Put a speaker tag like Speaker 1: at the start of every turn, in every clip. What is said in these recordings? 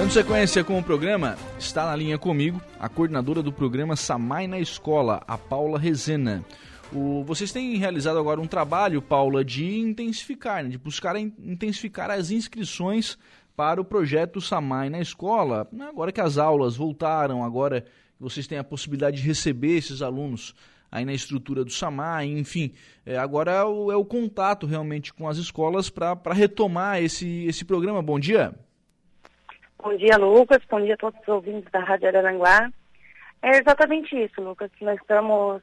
Speaker 1: Dando sequência com o programa, está na linha comigo a coordenadora do programa Samai na Escola, a Paula Rezena. O, vocês têm realizado agora um trabalho, Paula, de intensificar, né, de buscar intensificar as inscrições para o projeto Samai na Escola. Agora que as aulas voltaram, agora vocês têm a possibilidade de receber esses alunos aí na estrutura do Samai, enfim, é, agora é o, é o, contato realmente com as escolas para retomar esse, esse programa. Bom dia.
Speaker 2: Bom dia, Lucas. Bom dia a todos os ouvintes da Rádio Aranguá. É exatamente isso, Lucas. Nós estamos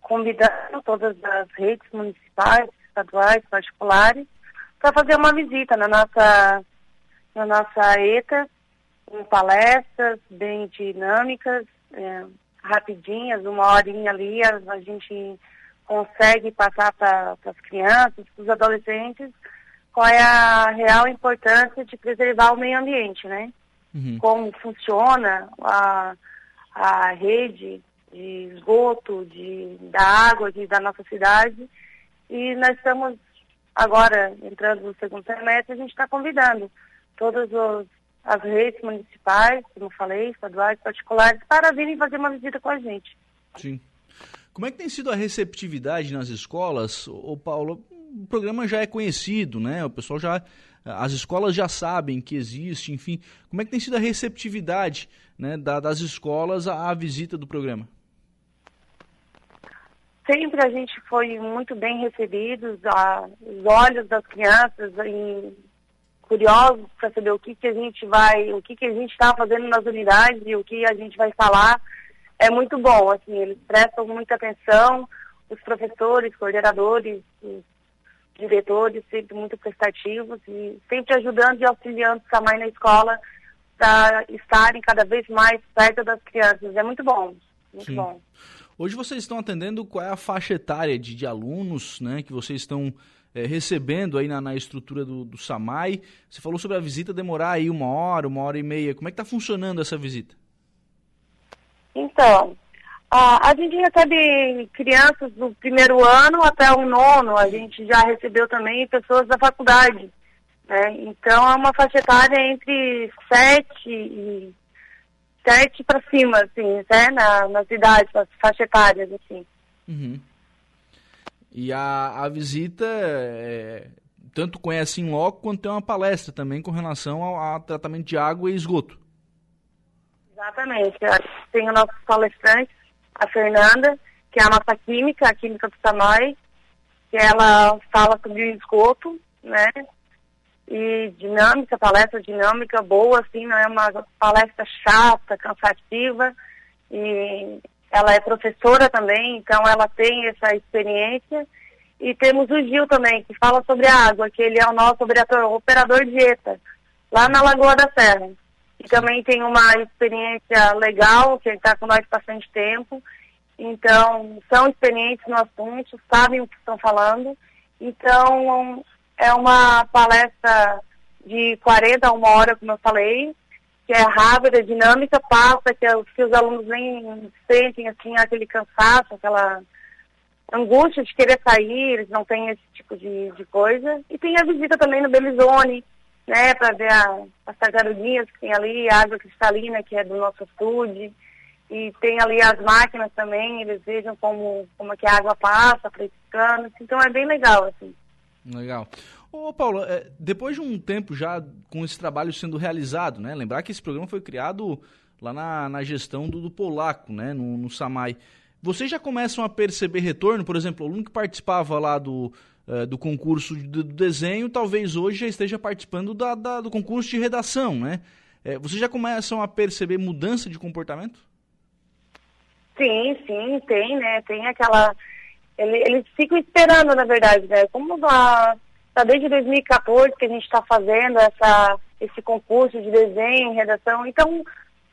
Speaker 2: convidando todas as redes municipais, estaduais, particulares, para fazer uma visita na nossa, na nossa ETA, com palestras bem dinâmicas, é, rapidinhas, uma horinha ali, a, a gente consegue passar para as crianças, para os adolescentes, qual é a real importância de preservar o meio ambiente, né? Uhum. Como funciona a, a rede de esgoto, de, da água aqui da nossa cidade. E nós estamos agora entrando no segundo semestre, a gente está convidando todas os, as redes municipais, como falei, estaduais, particulares, para virem fazer uma visita com a gente.
Speaker 1: Sim. Como é que tem sido a receptividade nas escolas, ô Paulo? O programa já é conhecido, né? O pessoal já. As escolas já sabem que existe, enfim. Como é que tem sido a receptividade né, da, das escolas à, à visita do programa?
Speaker 2: Sempre a gente foi muito bem recebidos, a, os olhos das crianças em, curiosos para saber o que, que a gente vai, o que, que a gente está fazendo nas unidades e o que a gente vai falar. É muito bom, assim, eles prestam muita atenção, os professores, coordenadores, os diretores sempre muito prestativos e sempre ajudando e auxiliando a mãe na escola para estarem cada vez mais perto das crianças. É muito bom, muito Sim. bom.
Speaker 1: Hoje vocês estão atendendo qual é a faixa etária de, de alunos né, que vocês estão é, recebendo aí na, na estrutura do, do, SAMAI? Você falou sobre a visita demorar aí uma hora, uma hora e meia. Como é que está funcionando essa visita?
Speaker 2: Então, a, a gente recebe crianças do primeiro ano até o nono, a gente já recebeu também pessoas da faculdade. Né? Então é uma faixa etária entre sete e sete para cima, assim, né? Na, nas idades, nas faixas etárias, assim.
Speaker 1: Uhum. E a, a visita é, tanto conhece em loco quanto tem uma palestra também com relação ao, ao tratamento de água e esgoto.
Speaker 2: Exatamente. Tem os nossos palestrantes a Fernanda, que é a nossa química, a química do Samai, que ela fala sobre o esgoto, né? E dinâmica, palestra dinâmica boa, assim, não é uma palestra chata, cansativa. E ela é professora também, então ela tem essa experiência. E temos o Gil também, que fala sobre a água, que ele é o nosso operador, operador dieta, lá na Lagoa da Serra e também tem uma experiência legal, que ele está com nós bastante tempo. Então, são experientes no assunto, sabem o que estão falando. Então, é uma palestra de 40 a uma hora, como eu falei, que é rápida, dinâmica, passa, que, é, que os alunos nem sentem assim, aquele cansaço, aquela angústia de querer sair, eles não têm esse tipo de, de coisa. E tem a visita também no Belizone, né, para ver a, as tartaruguinhas que tem ali, a água cristalina que é do nosso açude, e tem ali as máquinas também, eles vejam como, como é que a água passa canos, então é bem legal, assim.
Speaker 1: Legal. Ô Paulo, é, depois de um tempo já com esse trabalho sendo realizado, né, lembrar que esse programa foi criado lá na, na gestão do, do Polaco, né, no, no Samai, vocês já começam a perceber retorno, por exemplo, o aluno que participava lá do, uh, do concurso de, do desenho, talvez hoje já esteja participando da, da do concurso de redação, né? É, vocês já começam a perceber mudança de comportamento?
Speaker 2: Sim, sim, tem, né? Tem aquela. Eles ficam esperando, na verdade, né? Como está desde 2014 que a gente está fazendo essa, esse concurso de desenho, redação, então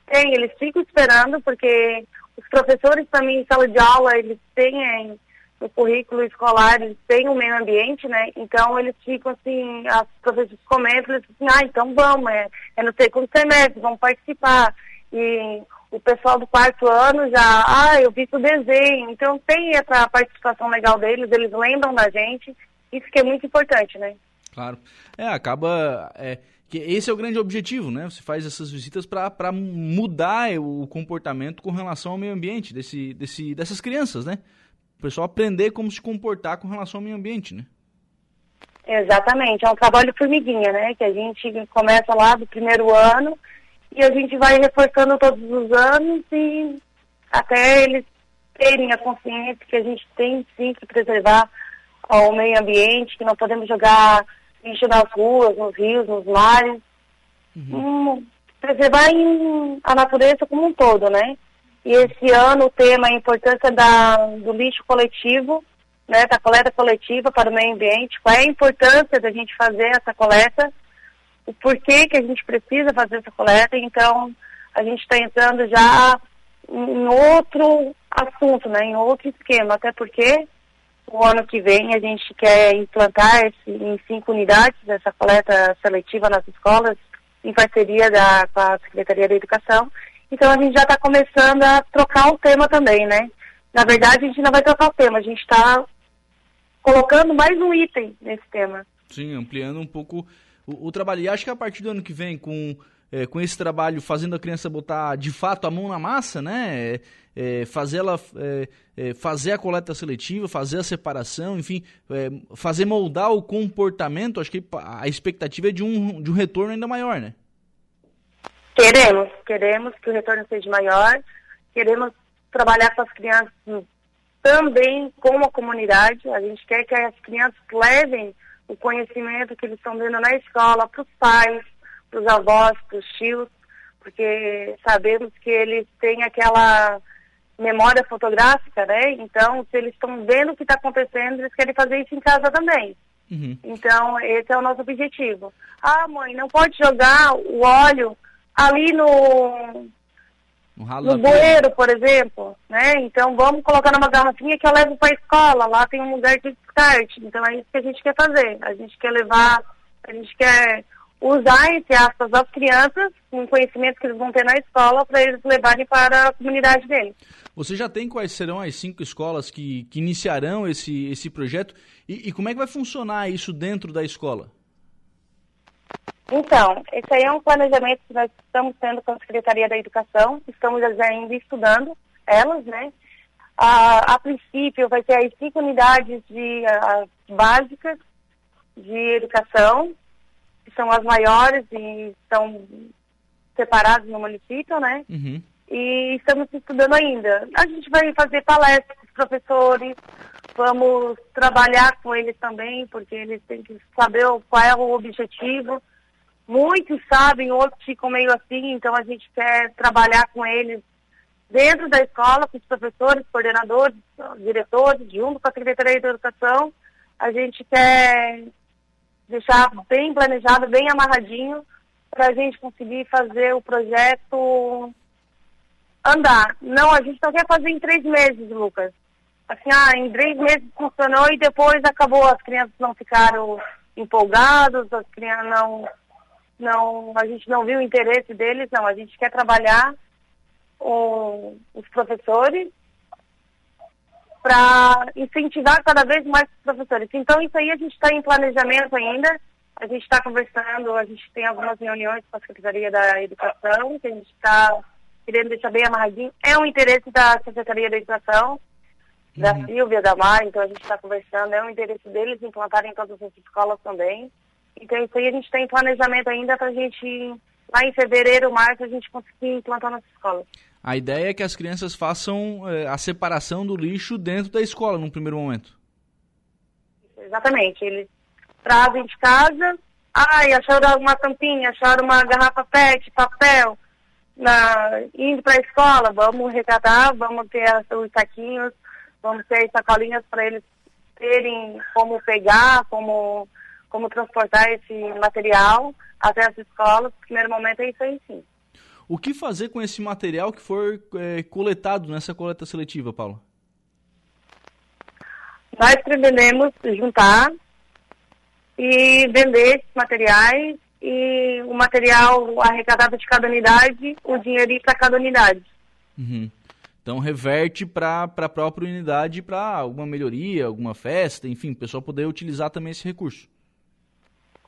Speaker 2: tem, eles ficam esperando, porque os professores também em sala de aula, eles têm no currículo escolar, têm o meio ambiente, né? Então eles ficam assim, as professores comentam, eles assim, ah, então vamos, é, é no segundo semestre, vamos participar. E o pessoal do quarto ano já, ah, eu vi o desenho. Então tem essa participação legal deles, eles lembram da gente, isso que é muito importante, né?
Speaker 1: Claro. É, acaba é, que esse é o grande objetivo, né? Você faz essas visitas para mudar o comportamento com relação ao meio ambiente desse, desse, dessas crianças, né? O pessoal aprender como se comportar com relação ao meio ambiente, né?
Speaker 2: Exatamente, é um trabalho formiguinha, né? Que a gente começa lá do primeiro ano e a gente vai reforçando todos os anos e até eles terem a consciência que a gente tem sim que preservar o meio ambiente, que não podemos jogar lixo nas ruas, nos rios, nos mares. Uhum. Um, preservar a natureza como um todo, né? E esse ano o tema é a importância da, do lixo coletivo, né, da coleta coletiva para o meio ambiente, qual é a importância da gente fazer essa coleta, o porquê que a gente precisa fazer essa coleta, então a gente está entrando já em outro assunto, né, em outro esquema, até porque o ano que vem a gente quer implantar esse, em cinco unidades essa coleta seletiva nas escolas, em parceria da, com a Secretaria da Educação. Então a gente já está começando a trocar o tema também, né? Na verdade, a gente não vai trocar o tema, a gente está colocando mais um item nesse tema.
Speaker 1: Sim, ampliando um pouco o, o trabalho. E acho que a partir do ano que vem, com é, com esse trabalho, fazendo a criança botar de fato a mão na massa, né? É, é, fazer, ela, é, é, fazer a coleta seletiva, fazer a separação, enfim, é, fazer moldar o comportamento, acho que a expectativa é de um, de um retorno ainda maior, né?
Speaker 2: Queremos, queremos que o retorno seja maior, queremos trabalhar com as crianças também com a comunidade, a gente quer que as crianças levem o conhecimento que eles estão vendo na escola para os pais, para os avós, para os tios, porque sabemos que eles têm aquela memória fotográfica, né? Então, se eles estão vendo o que está acontecendo, eles querem fazer isso em casa também. Uhum. Então, esse é o nosso objetivo. Ah, mãe, não pode jogar o óleo ali no, no bueiro, por exemplo, né? Então, vamos colocar numa garrafinha que eu levo para a escola. Lá tem um lugar de descarte. Então, é isso que a gente quer fazer. A gente quer levar, a gente quer usar, entre aspas, as crianças, com conhecimento que eles vão ter na escola, para eles levarem para a comunidade deles.
Speaker 1: Você já tem quais serão as cinco escolas que, que iniciarão esse, esse projeto? E, e como é que vai funcionar isso dentro da escola?
Speaker 2: Então, esse aí é um planejamento que nós estamos tendo com a Secretaria da Educação, estamos ainda estudando elas, né? A, a princípio vai ter as cinco unidades de a, básicas de educação, que são as maiores e estão separadas no município, né? Uhum. E estamos estudando ainda. A gente vai fazer palestras com os professores, vamos trabalhar com eles também, porque eles têm que saber qual é o objetivo. Muitos sabem, outros ficam meio assim, então a gente quer trabalhar com eles dentro da escola, com os professores, coordenadores, diretores, junto com a Secretaria de Educação. A gente quer deixar bem planejado, bem amarradinho, para a gente conseguir fazer o projeto andar. Não, a gente não quer fazer em três meses, Lucas. Assim, ah, em três meses funcionou e depois acabou. As crianças não ficaram empolgadas, as crianças não, não, a gente não viu o interesse deles, não. A gente quer trabalhar com os professores para incentivar cada vez mais os professores. Então, isso aí a gente está em planejamento ainda. A gente está conversando, a gente tem algumas reuniões com a Secretaria da Educação, que a gente está querendo deixar bem amarradinho. É um interesse da Secretaria da Educação, uhum. da Silvia, da Mar, então a gente está conversando. É um interesse deles implantarem em todas as escolas também. Então, isso aí a gente tem planejamento ainda para a gente, lá em fevereiro, março, a gente conseguir implantar nas escolas.
Speaker 1: A ideia é que as crianças façam é, a separação do lixo dentro da escola, num primeiro momento.
Speaker 2: Exatamente. Eles trazem de casa, ai, acharam uma tampinha, acharam uma garrafa PET, papel, na, indo para a escola, vamos resgatar, vamos ter os saquinhos, vamos ter as sacolinhas para eles terem como pegar, como, como transportar esse material até as escolas. No primeiro momento é isso aí sim.
Speaker 1: O que fazer com esse material que for é, coletado nessa coleta seletiva, Paula?
Speaker 2: Nós pretendemos juntar e vender esses materiais e o material arrecadado de cada unidade, o dinheiro ir para cada unidade.
Speaker 1: Uhum. Então reverte para a própria unidade para alguma melhoria, alguma festa, enfim, o pessoal poder utilizar também esse recurso.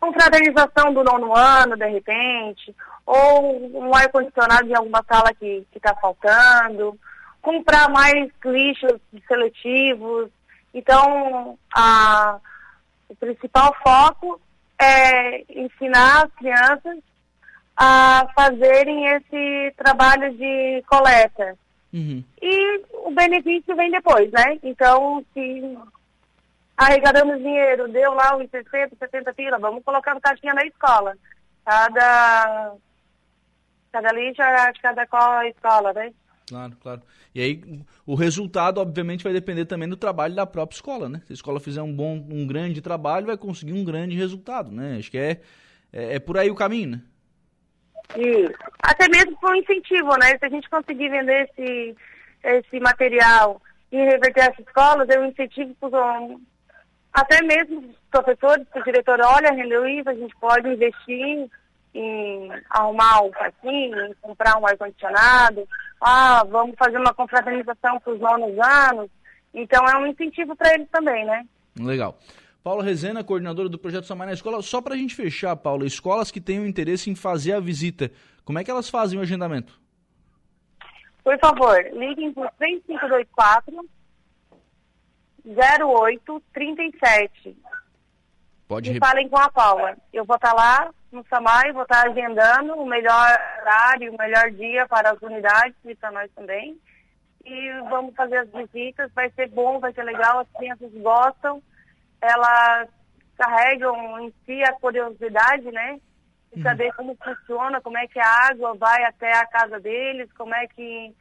Speaker 2: Confraternização do nono ano, de repente, ou um ar-condicionado em alguma sala que está faltando, comprar mais lixos seletivos. Então, a, o principal foco é ensinar as crianças a fazerem esse trabalho de coleta. Uhum. E o benefício vem depois, né? Então, se arrecadamos dinheiro, deu lá os 60, 70 pila, vamos colocar no caixinha na escola. Cada, cada lixo é de cada qual escola, né?
Speaker 1: Claro, claro. E aí o resultado, obviamente, vai depender também do trabalho da própria escola, né? Se a escola fizer um bom, um grande trabalho, vai conseguir um grande resultado, né? Acho que é, é, é por aí o caminho, né?
Speaker 2: Isso. Até mesmo por um incentivo, né? Se a gente conseguir vender esse, esse material e reverter as escolas, é um incentivo para até mesmo os professores, o diretor, olha, Luiz, a gente pode investir em arrumar um parquinho, em comprar um ar-condicionado, ah, vamos fazer uma confraternização para os nonos anos. Então é um incentivo para eles também, né?
Speaker 1: Legal. Paula Rezena, coordenadora do projeto Samar na Escola. Só para a gente fechar, Paula, escolas que tenham interesse em fazer a visita, como é que elas fazem o agendamento?
Speaker 2: Por favor, liguem por 3524 0837.
Speaker 1: Pode
Speaker 2: E falem com a Paula. Eu vou estar lá no SAMAI, vou estar agendando o melhor horário, o melhor dia para as unidades e para nós também. E vamos fazer as visitas, vai ser bom, vai ser legal, as crianças gostam, elas carregam em si a curiosidade, né? De uhum. saber como funciona, como é que a água vai até a casa deles, como é que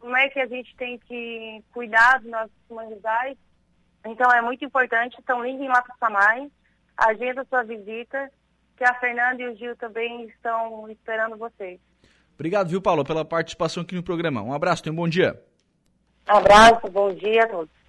Speaker 2: como é que a gente tem que cuidar dos nossos manguezais. Então é muito importante, então liguem lá para o SAMAI, agenda sua visita, que a Fernanda e o Gil também estão esperando vocês.
Speaker 1: Obrigado, viu, Paulo, pela participação aqui no programa. Um abraço, tenha um bom dia.
Speaker 2: Um abraço, bom dia a todos.